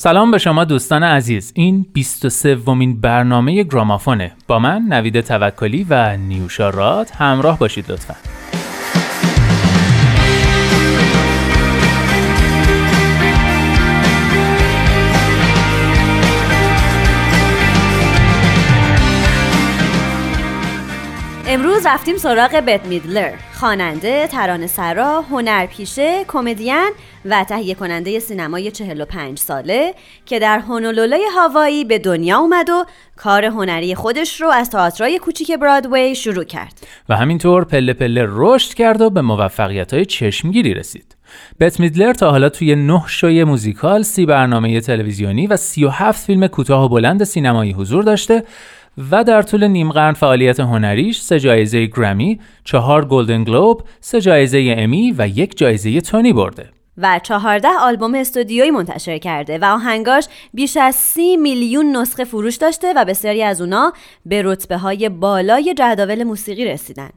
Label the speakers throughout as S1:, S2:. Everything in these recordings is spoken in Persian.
S1: سلام به شما دوستان عزیز. این 23 ومین برنامه گرامافونه. با من نوید توکلی و نیوشا راد. همراه باشید لطفا.
S2: رفتیم سراغ بت میدلر. خواننده، ترانه سرا، هنرپیشه، کمدین و تهیه کننده سینمای 45 ساله که در هونولولوی هاوایی به دنیا اومد و کار هنری خودش رو از تئاترای کوچیک برادوی شروع کرد.
S1: و همینطور پله پله رشد کرد و به موفقیت های چشمگیری رسید. بت میدلر تا حالا توی نه شوی موزیکال، سی برنامه تلویزیونی و 37 فیلم کوتاه و بلند سینمایی حضور داشته و در طول نیم قرن فعالیت هنریش سه جایزه گرمی، چهار گلدن گلوب، سه جایزه امی و یک جایزه تونی برده.
S2: و چهارده آلبوم استودیویی منتشر کرده و آهنگاش بیش از سی میلیون نسخه فروش داشته و بسیاری از اونا به رتبه های بالای جدول موسیقی رسیدن.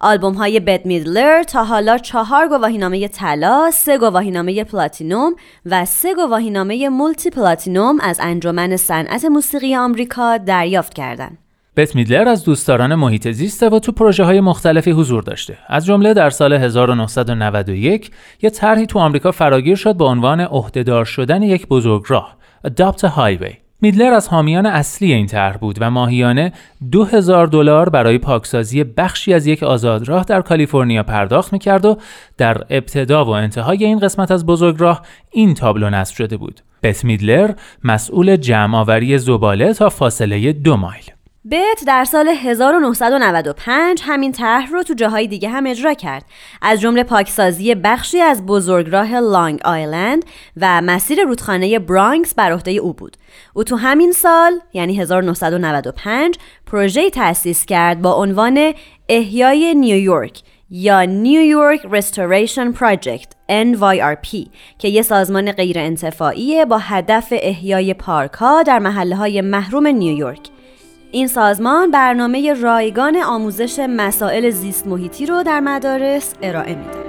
S2: آلبوم های بت میدلر تا حالا چهار گواهینامه طلا، سه گواهینامه پلاتینوم و سه گواهینامه مولتی پلاتینوم از انجمن صنعت موسیقی آمریکا دریافت کردند.
S1: بت میدلر از دوستداران محیط زیسته و تو پروژه های مختلفی حضور داشته. از جمله در سال 1991 یه طرحی تو آمریکا فراگیر شد با عنوان عهدهدار شدن یک بزرگراه Adopt a Highway میدلر از حامیان اصلی این طرح بود و ماهیانه 2000 دلار برای پاکسازی بخشی از یک آزادراه در کالیفرنیا پرداخت می‌کرد و در ابتدا و انتهای این قسمت از بزرگراه این تابلو نصب شده بود. بت میدلر مسئول جمع آوری زباله تا فاصله دو مایل.
S2: بت در سال 1995 همین طرح رو تو جاهای دیگه هم اجرا کرد. از جمله پاکسازی بخشی از بزرگراه لانگ آیلند و مسیر رودخانه برانکس بر عهده او بود. او تو همین سال یعنی 1995 پروژه تأسیس کرد با عنوان احیای نیویورک یا نیویورک رستوریشن پراجکت NYRP که یه سازمان غیر انتفاعیه با هدف احیای پارک ها در محله های محروم نیویورک این سازمان برنامه رایگان آموزش مسائل زیست محیطی رو در مدارس ارائه میده.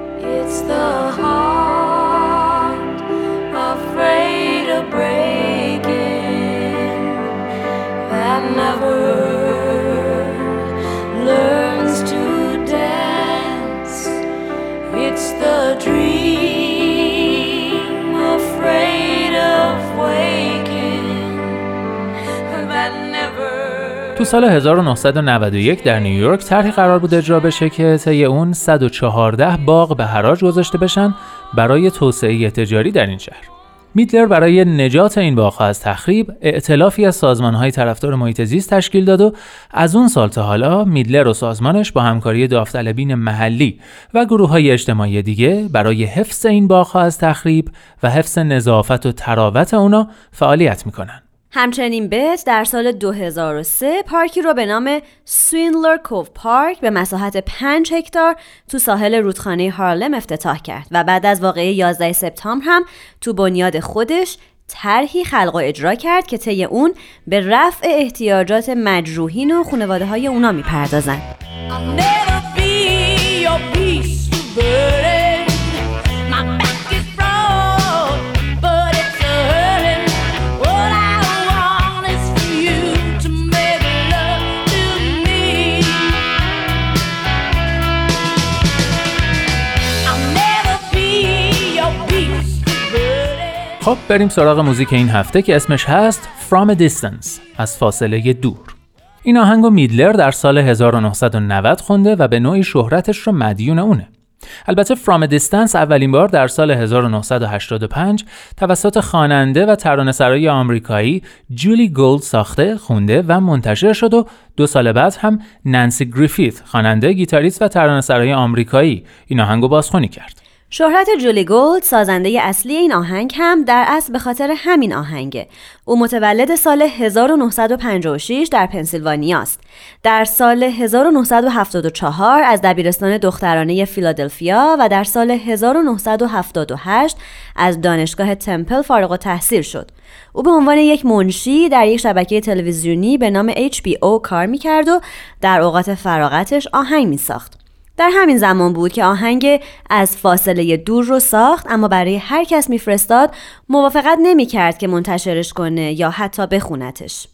S1: تو سال 1991 در نیویورک طرحی قرار بود اجرا بشه که طی اون 114 باغ به حراج گذاشته بشن برای توسعه تجاری در این شهر. میدلر برای نجات این باغها از تخریب ائتلافی از سازمانهای طرفدار محیط زیست تشکیل داد و از اون سال تا حالا میدلر و سازمانش با همکاری داوطلبین محلی و گروه های اجتماعی دیگه برای حفظ این باغها از تخریب و حفظ نظافت و تراوت اونا فعالیت می‌کنن.
S2: همچنین بت در سال 2003 پارکی رو به نام سوینلر کوف پارک به مساحت 5 هکتار تو ساحل رودخانه هارلم افتتاح کرد و بعد از واقعه 11 سپتامبر هم تو بنیاد خودش طرحی خلق و اجرا کرد که طی اون به رفع احتیاجات مجروحین و خانواده های اونا می‌پردازند.
S1: خب بریم سراغ موزیک این هفته که اسمش هست From a Distance از فاصله دور این آهنگ میدلر در سال 1990 خونده و به نوعی شهرتش رو مدیون اونه البته From a Distance اولین بار در سال 1985 توسط خواننده و ترانه‌سرای آمریکایی جولی گولد ساخته، خونده و منتشر شد و دو سال بعد هم نانسی گریفیت خواننده، گیتاریست و ترانه‌سرای آمریکایی این آهنگو بازخوانی کرد.
S2: شهرت جولی گولد سازنده اصلی این آهنگ هم در اصل به خاطر همین آهنگه. او متولد سال 1956 در پنسیلوانیا است. در سال 1974 از دبیرستان دخترانه فیلادلفیا و در سال 1978 از دانشگاه تمپل فارغ التحصیل شد. او به عنوان یک منشی در یک شبکه تلویزیونی به نام HBO کار می‌کرد و در اوقات فراغتش آهنگ می ساخت. در همین زمان بود که آهنگ از فاصله دور رو ساخت اما برای هر کس میفرستاد موافقت نمی‌کرد که منتشرش کنه یا حتی بخونتش.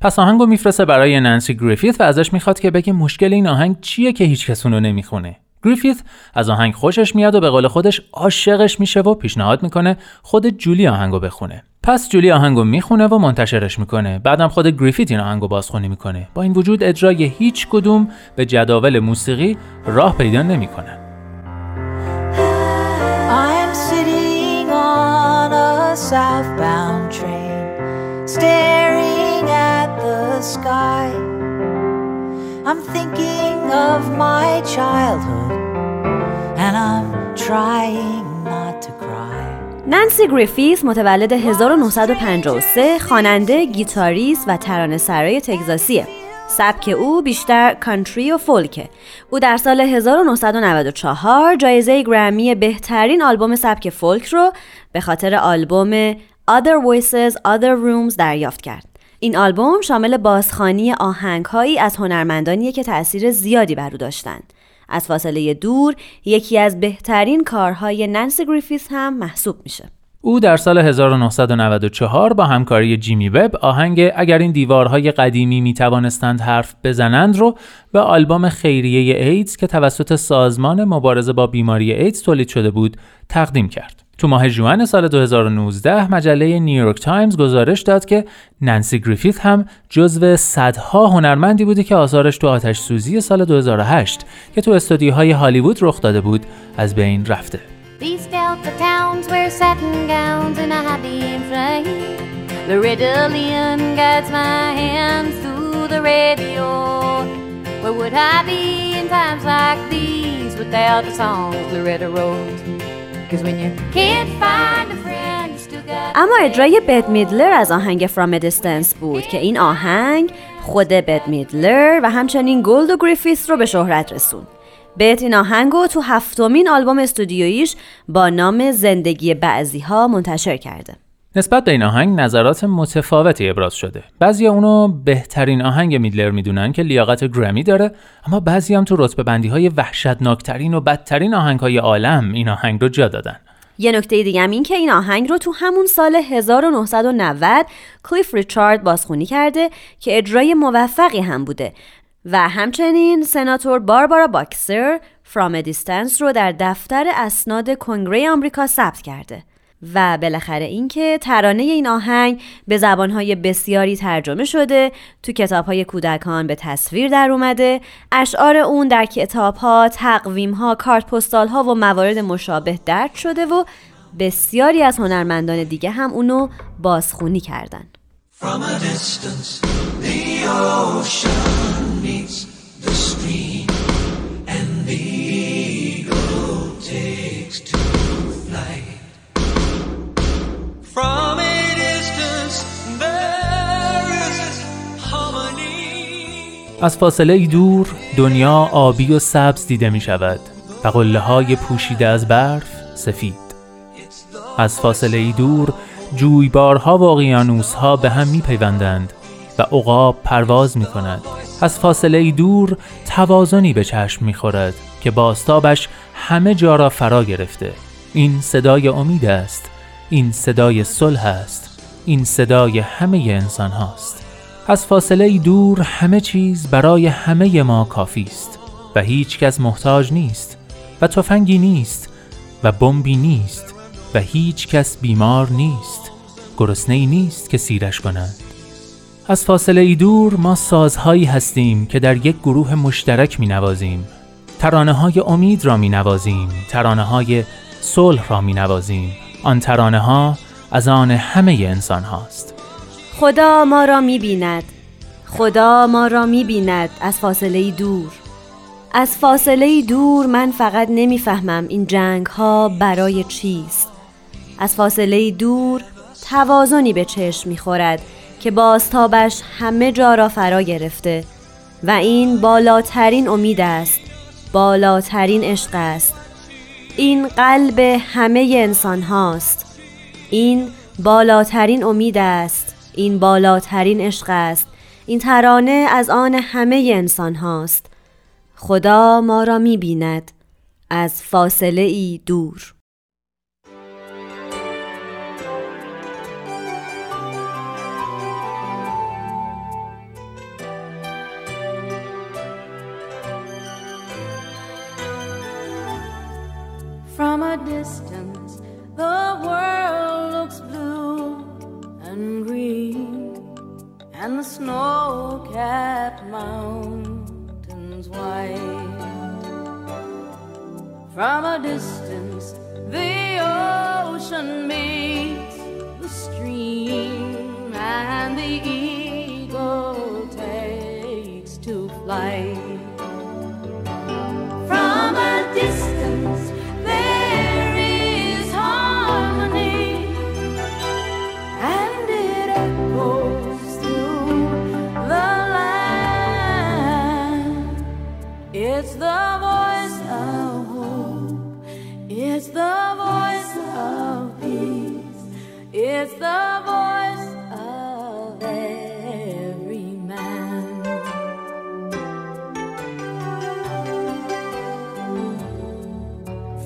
S1: پس آهنگو میفرسته برای نانسی گریفیت و ازش می‌خواد که بگه مشکل این آهنگ چیه که هیچ کس اونو نمی‌خونه. گریفیت از آهنگ خوشش میاد و به قول خودش عاشقش میشه و پیشنهاد می‌کنه خود جولی آهنگو بخونه. پس جولی آهنگو می‌خونه و منتشرش می‌کنه. بعدم خود گریفیت این آهنگو بازخونی می‌کنه. با این وجود اجرای هیچ کدوم به جداول موسیقی راه پیدا نمی‌کنه. I'm thinking of my childhood.
S2: نانسی گریفیس متولد 1953 خواننده، گیتاریست و ترانه سرای تگزاسیه. سبک او بیشتر کانتری و فولکه. او در سال 1994 جایزه گرمی بهترین آلبوم سبک فولک رو به خاطر آلبوم Other Voices, Other Rooms دریافت کرد. این آلبوم شامل بازخوانی آهنگهایی از هنرمندانیه که تأثیر زیادی بر او داشتند. از فاصله دور یکی از بهترین کارهای نانسی گریفیت هم محسوب میشه.
S1: او در سال 1994 با همکاری جیمی وب آهنگ اگر این دیوارهای قدیمی می توانستند حرف بزنند رو به آلبوم خیریه ایدز که توسط سازمان مبارزه با بیماری ایدز تولید شده بود تقدیم کرد. تو ماه ژوئن سال 2019 مجله نیویورک تایمز گزارش داد که نانسی گریفیت هم جزو صدها هنرمندی بوده که آثارش تو آتش سوزی سال 2008 که تو استودیوهای هالیوود رخ داده بود از بین رفته.
S2: اما اجرای بت میدلر از آهنگ From a Distance بود که این آهنگ خود بت میدلر و همچنین گولد و گریفیت رو به شهرت رسوند. بت این آهنگ رو تو هفتمین آلبوم استودیویش با نام زندگی بعضی ها منتشر کرده.
S1: نسبت به این آهنگ نظرات متفاوتی ابراز شده. بعضی اونو بهترین آهنگ میدلر می‌دونن که لیاقت گرمی داره، اما بعضی هم تو رتبه بندی های وحشتناکترین و بدترین آهنگ های عالم این آهنگ رو جا دادن.
S2: یه نکته دیگه هم این که این آهنگ رو تو همون سال 1990 کلیف ریچارد بازخونی کرده که اجرای موفقی هم بوده و همچنین سناتور باربارا باکسر فرام دیستنس رو در دفتر اسناد کنگره آمریکا ثبت کرده. و بالاخره اینکه ترانه این آهنگ به زبانهای بسیاری ترجمه شده تو کتابهای کودکان به تصویر در اومده اشعار اون در کتابها تقویمها کارت پستالها و موارد مشابه درد شده و بسیاری از هنرمندان دیگه هم اونو بازخونی کردن.
S1: از فاصله دور دنیا آبی و سبز دیده می شود و قله های پوشیده از برف سفید. از فاصله دور جویبارها و اقیانوسها به هم می پیوندند و عقاب پرواز می کند. از فاصله دور توازنی به چشم می خورد که باستابش همه جا را فرا گرفته. این صدای امید است. این صدای صلح است. این صدای همه انسان هاست. از فاصله دور همه چیز برای همه ما کافی است. و هیچ کس محتاج نیست و تفنگی نیست و بمبی نیست و هیچ کس بیمار نیست. گرسنه ای نیست که سیرش کند. از فاصله دور ما سازهایی هستیم که در یک گروه مشترک می نوازیم ترانه های امید را می نوازیم ترانه های صلح را می نوازیم آن ترانه ها از آن همه انسان هاست.
S3: خدا ما را می بیند خدا ما را می بیند از فاصله دور. از فاصله دور من فقط نمی‌فهمم این جنگ ها برای چیست. از فاصله دور توازنی به چشم می‌خورد که بازتابش همه جا را فرا گرفته و این بالاترین امید است بالاترین عشق است. این قلب همه انسان هاست. این بالاترین امید است. این بالاترین عشق است. این ترانه از آن همه انسان هاست. خدا ما را می بیند از فاصله ای دور. From a distance, the world looks blue and green, and the snow-capped mountains white. From a distance, the ocean meets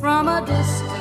S3: From a distance,